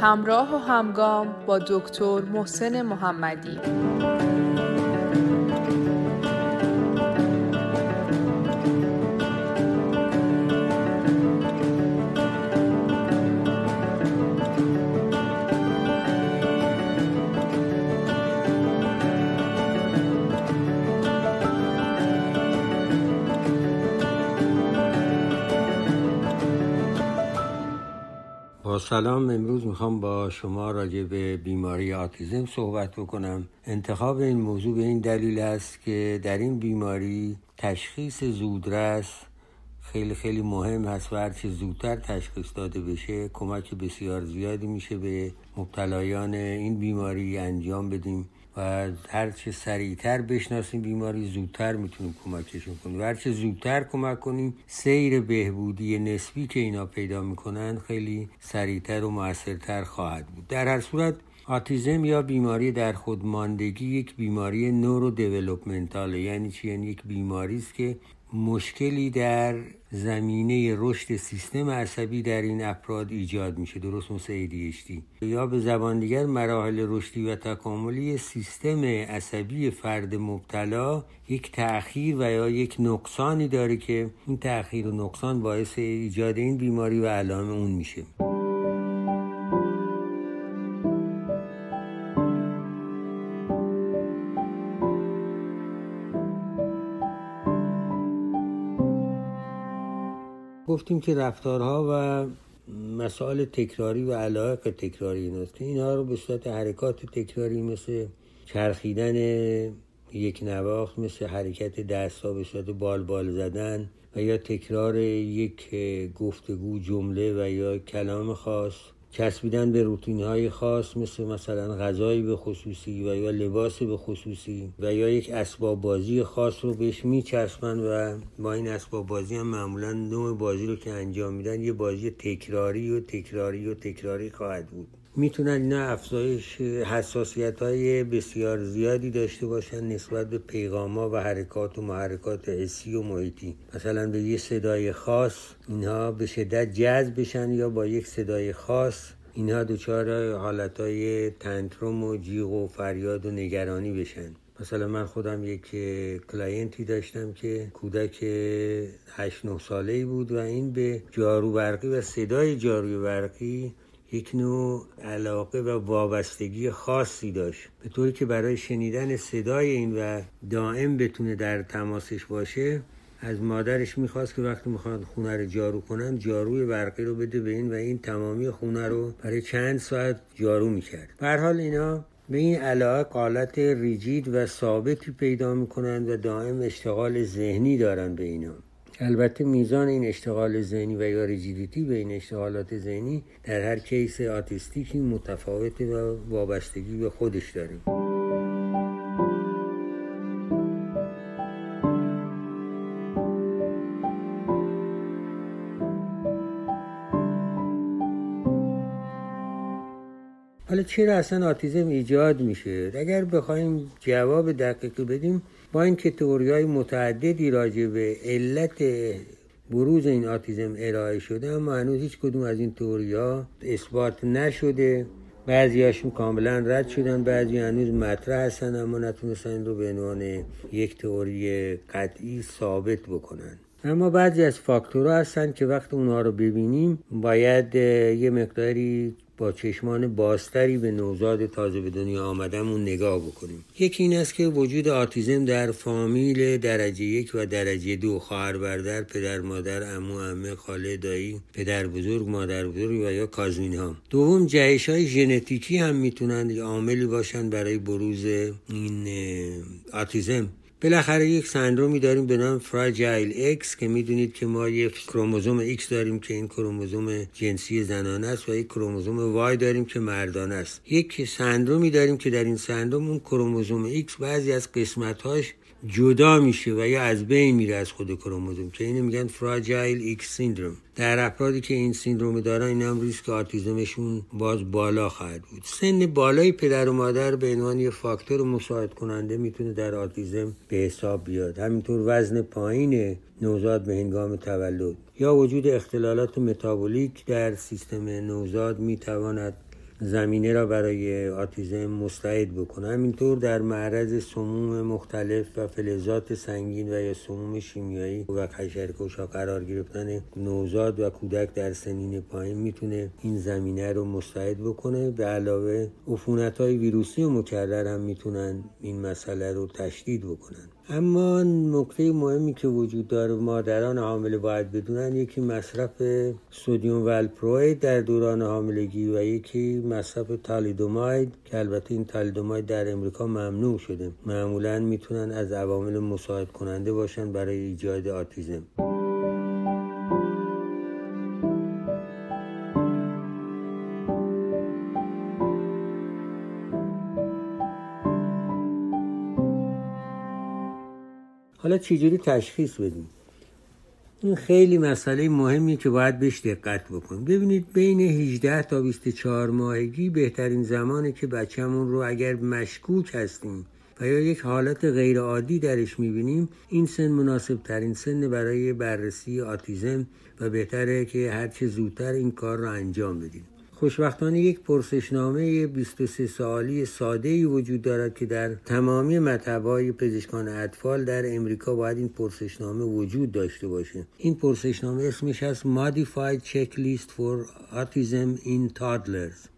همراه و همگام با دکتر محسن محمدی. سلام. امروز می‌خوام با شما راجع به بیماری آتیزم صحبت بکنم. انتخاب این موضوع به این دلیل است که در این بیماری تشخیص زودرس خیلی خیلی مهم هست و هرچه زودتر تشخیص داده بشه کمک بسیار زیادی میشه به مبتلایان این بیماری انجام بدیم. و هرچه سریعتر بشناسیم بیماری زودتر می‌تونیم کمکشون کنیم. و هرچه زودتر کمک کنیم سیر بهبودی نسبی که اینا پیدا می‌کنن خیلی سریعتر و موثرتر خواهد بود. در هر صورت آتیزم یا بیماری در خودماندگی یک بیماری نورو دیولوپمنتاله یعنی چی؟ یعنی یک بیماری است که مشکلی در زمینه رشد سیستم عصبی در این افراد ایجاد میشه درست مثل ADHD یا به زبان دیگر مراحل رشدی و تکاملی سیستم عصبی فرد مبتلا یک تأخیر و یا یک نقصانی داره که این تأخیر و نقصان باعث ایجاد این بیماری و علائم اون میشه. گفتیم که رفتارها و مسائل تکراری و علاقه تکراری ایناست که اینها رو به صورت حرکات تکراری مثل چرخیدن یک نواخت مثل حرکت دست ها به صورت بال بال زدن و یا تکرار یک گفتگو جمله و یا کلام خاص چسبیدن به روتین های خاص مثل مثلا غذایی به خصوصی و یا لباس به خصوصی و یا یک اسباب بازی خاص رو بهش میچسبن و با این اسباب بازی هم معمولا نوع بازی رو که انجام میدن یه بازی تکراری و تکراری و تکراری خواهد بود. می‌تونن اینا افزایش حساسیت های بسیار زیادی داشته باشن نسبت به پیغام ها و حرکات و محرکات حسی و محیطی. مثلا به یه صدای خاص اینها به شدت جذب بشن یا با یک صدای خاص اینها دچار حالت های tantrum و جیغ و فریاد و نگرانی بشن. مثلا من خودم یک client ی داشتم که کودک 8 9 ساله ای بود و این به جارو برقی و صدای جارو برقی یک نوع علاقه و وابستگی خاصی داشت. به طوری که برای شنیدن صدای این و دائم بتونه در تماسش باشه از مادرش می‌خواست که وقتی می‌خواد خونه رو جارو کنن جاروی برقی رو بده به این و این تمامی خونه رو برای چند ساعت جارو می‌کرد. حال اینا به این علاقه حالت rigid و ثابتی پیدا می‌کنند و دائم اشتغال ذهنی دارن به اینا. البته میزان این اشتغال ذهنی و یا rigidity به این اشتغالات ذهنی در هر case autistic ی متفاوته و وابستگی به خودش داره چرا اصلا آتیزم ایجاد میشه؟ اگر بخوایم جواب دقیقی بدیم با تئوری های متعددی راجع به علت بروز این آتیزم ارائه شده اما هنوز هیچ کدوم از این ها اثبات نشده. بعضی هاشون کاملا رد شدن بعضی هنوز مطرح هستن اما نتونستن این رو به عنوان یک تئوری قطعی ثابت بکنن. اما بعضی از فاکتورها هستن که وقتی اونها رو ببینیم باید یه مقداری با چشمان بازتری به نوزاد تازه به دنیا آمدمون نگاه بکنیم. یکی این است که وجود آتیزم در فامیل درجه یک و درجه دو خواهر برادر پدر مادر امو امه خاله دایی پدر بزرگ مادر بزرگ و یا cousin ها دوم جهش های ژنتیکی هم می‌تونن عاملی باشن برای بروز این آتیزم. بالاخره یک سندرومی داریم به نام fragile X که می‌دونید که ما یک کروموزوم ایکس داریم که این کروموزوم جنسی زنانه است و یک کروموزوم وای داریم که مردانه است. یک سندرومی داریم که در این سندروم اون کروموزوم ایکس بعضی از قسمتهاش جدا میشه و یا از بین میره از خود کروموزوم. که اینو میگن fragile X syndrome. در افرادی که این syndrome دارن این هم ریسک آتیزمشون باز بالا خواهد بود. سن بالای پدر و مادر به عنوان یه فاکتور مساعد کننده می‌تونه در آتیزم به حساب بیاد. همینطور وزن پایین نوزاد به هنگام تولد. یا وجود اختلالات متابولیک در سیستم نوزاد می‌تواند زمینه را برای آتیزم مستعد بکنه همینطور در معرض سموم مختلف و فلزات سنگین و یا سموم شیمیایی و ها قرار گرفتن نوزاد و کودک در سنین پایین می‌تونه این زمینه رو مستعد بکنه. به علاوه عفونت های ویروسی و مکرر هم می‌تونن این مسئله رو تشدید بکنن. اما نکته مهمی که وجود داره مادران حامله باید بدونن یکی مصرف سودیوم والپروید در دوران حاملگی و یکی مصرف تالیدوماید که البته این تالیدوماید در امریکا ممنوع شده. معمولا می‌تونن از عوامل مساعد کننده باشن برای ایجاد آتیزم. حالا چجوری تشخیص بدیم؟ این خیلی مسئله مهمی که باید بهش دقت بکنیم. ببینید بین 18 تا 24 ماهگی بهترین زمانه که بچهمون رو اگر مشکوک هستیم و یا یک حالت غیرعادی درش می‌بینیم این سن مناسب ترین سن برای بررسی آتیزم و بهتره که هرچه زودتر این کار رو انجام بدیم. خوشبختانه یک پرسشنامه 23 سالی ساده ای وجود دارد که در تمامی مطبهای پزشکان اطفال در امریکا باید این پرسشنامه وجود داشته باشه. این پرسشنامه اسمش هست Modified Checklist for Autism in Toddlers.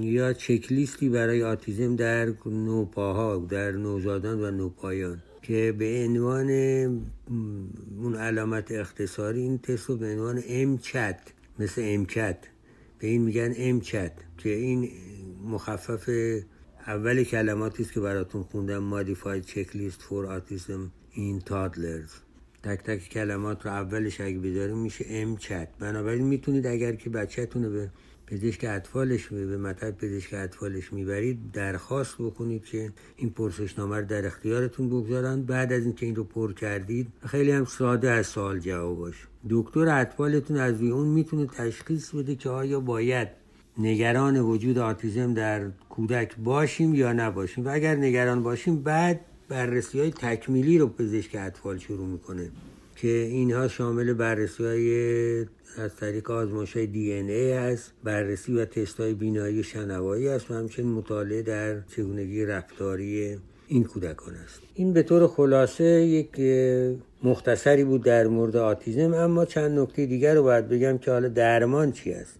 یا چکلیستی برای آتیزم در نوپاها در نوزادان و نوپایان که به عنوان اون علامت اختصاری این تست رو به عنوان امچت مثل امچت به این میگن امچت که این مخفف اول کلماتی است که براتون خوندم Modified Checklist for Autism in Toddlers. تک تک کلمات رو اولش اگه بذاریم میشه امچت بنابراین می‌تونید اگر که بچهتون به پزشک اطفالش به مطب پزشک اطفالش می‌برید درخواست بکنید که این پرسشنامه رو در اختیارتون بگذارن. بعد از اینکه این رو پر کردید خیلی هم ساده از سوال جواب باشه. دکتر اطفالتون از روی اون می‌تونه تشخیص بده که آیا باید نگران وجود آتیزم در کودک باشیم یا نباشیم. و اگر نگران باشیم بعد بررسی های تکمیلی رو پزشک اطفال شروع می‌کنه. که اینها شامل بررسی های از طریق آزمایش های دی این ای هست بررسی و تست های بینایی شنوایی است و همچنین مطالعه در چگونگی رفتاری این کودکان است. این به طور خلاصه یک مختصری بود در مورد آتیزم اما چند نکته دیگر رو باید بگم که حالا درمان چی است.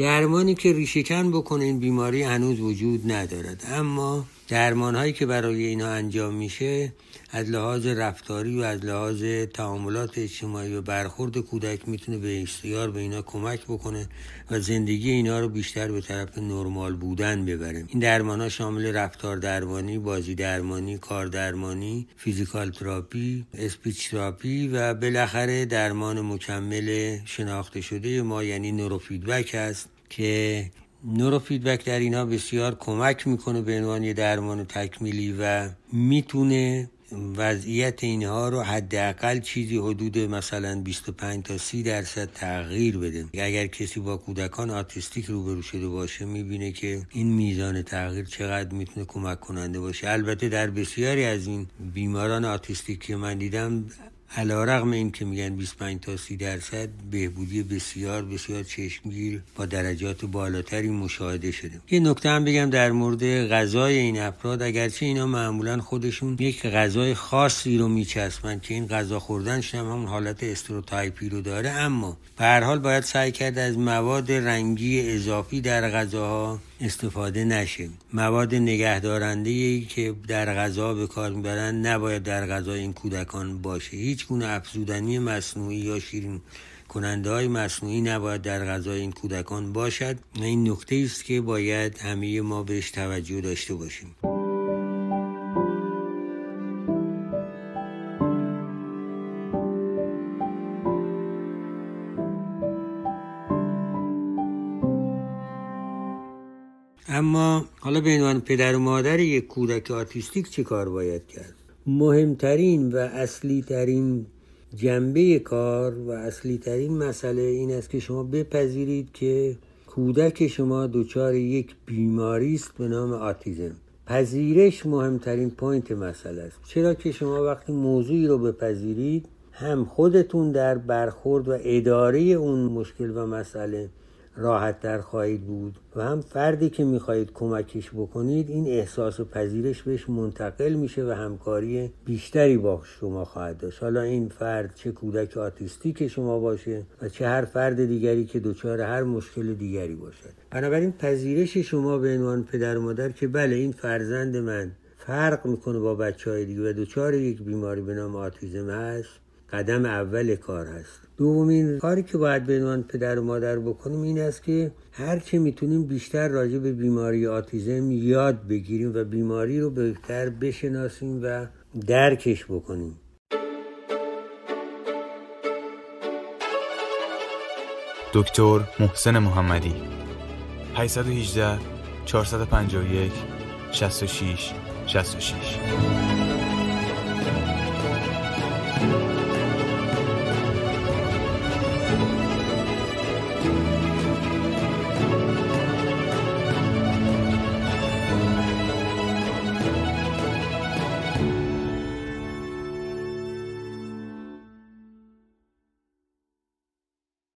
درمانی که ریشهکن بکنه این بیماری هنوز وجود ندارد. اما درمان هایی که برای اینا انجام میشه از لحاظ رفتاری و از لحاظ تعاملات اجتماعی و برخورد کودک می‌تونه بسیار به اینا کمک بکنه و زندگی اینا رو بیشتر به طرف نرمال بودن ببره. این درمان ها شامل رفتار درمانی بازی درمانی کار درمانی physical therapy speech therapy و بالاخره درمان مکمل شناخته شده ما یعنی نوروفیدبک هست که نورو فیدبک در اینها بسیار کمک می‌کنه به عنوان درمان تکمیلی و می‌تونه وضعیت اینها رو حداقل چیزی حدود مثلا 25 تا 30 درصد تغییر بده. اگر کسی با کودکان autistic روبرو شده باشه می‌بینه که این میزان تغییر چقدر می‌تونه کمک کننده باشه. البته در بسیاری از این بیماران autistic که من دیدم علی‌رغم این که میگن 25 تا 30 درصد بهبودی بسیار بسیار چشمگیر با درجات بالاتری مشاهده شده یه نکته هم بگم در مورد غذای این افراد. اگرچه اینا معمولا خودشون یک غذای خاصی رو میچسبن که این غذا خوردنش هم همون حالت stereotypy رو داره اما به هر حال باید سعی کرد از مواد رنگی اضافی در غذاها استفاده نشه. مواد نگهدارنده ای که در غذا به کار می‌برن نباید در غذا این کودکان باشه. هیچ گونه افزودنی مصنوعی یا شیرین کننده های مصنوعی نباید در غذای این کودکان باشد. این نکته است که باید همه ما بهش توجه داشته باشیم. اما حالا به عنوان پدر و مادر یک کودک autistic چه کار باید کرد؟ مهمترین و اصلی ترین جنبه کار و اصلی ترین مسئله این است که شما بپذیرید که کودک شما دچار یک بیماری است به نام آتیزم. پذیرش مهمترین point مسئله است. چرا که شما وقتی موضوعی رو بپذیرید هم خودتون در برخورد و اداره اون مشکل و مسئله راحت در خواهید بود و هم فردی که می‌خواهید کمکش بکنید این احساس و پذیرش بهش منتقل میشه و همکاری بیشتری با شما خواهد داشت. حالا این فرد چه کودک آتیستی شما باشه و چه هر فرد دیگری که دچار هر مشکل دیگری باشد. بنابراین پذیرش شما به عنوان پدر و مادر که بله این فرزند من فرق می‌کنه با بچه های دیگه و دچار یک بیماری به نام آتیزم هست. قدم اول کار هست. دومین کاری که باید به عنوان پدر و مادر بکنیم این است که هر چه می‌تونیم بیشتر راجع به بیماری آتیزم یاد بگیریم و بیماری رو بهتر بشناسیم و درکش بکنیم. دکتر محسن محمدی 818 451 66 66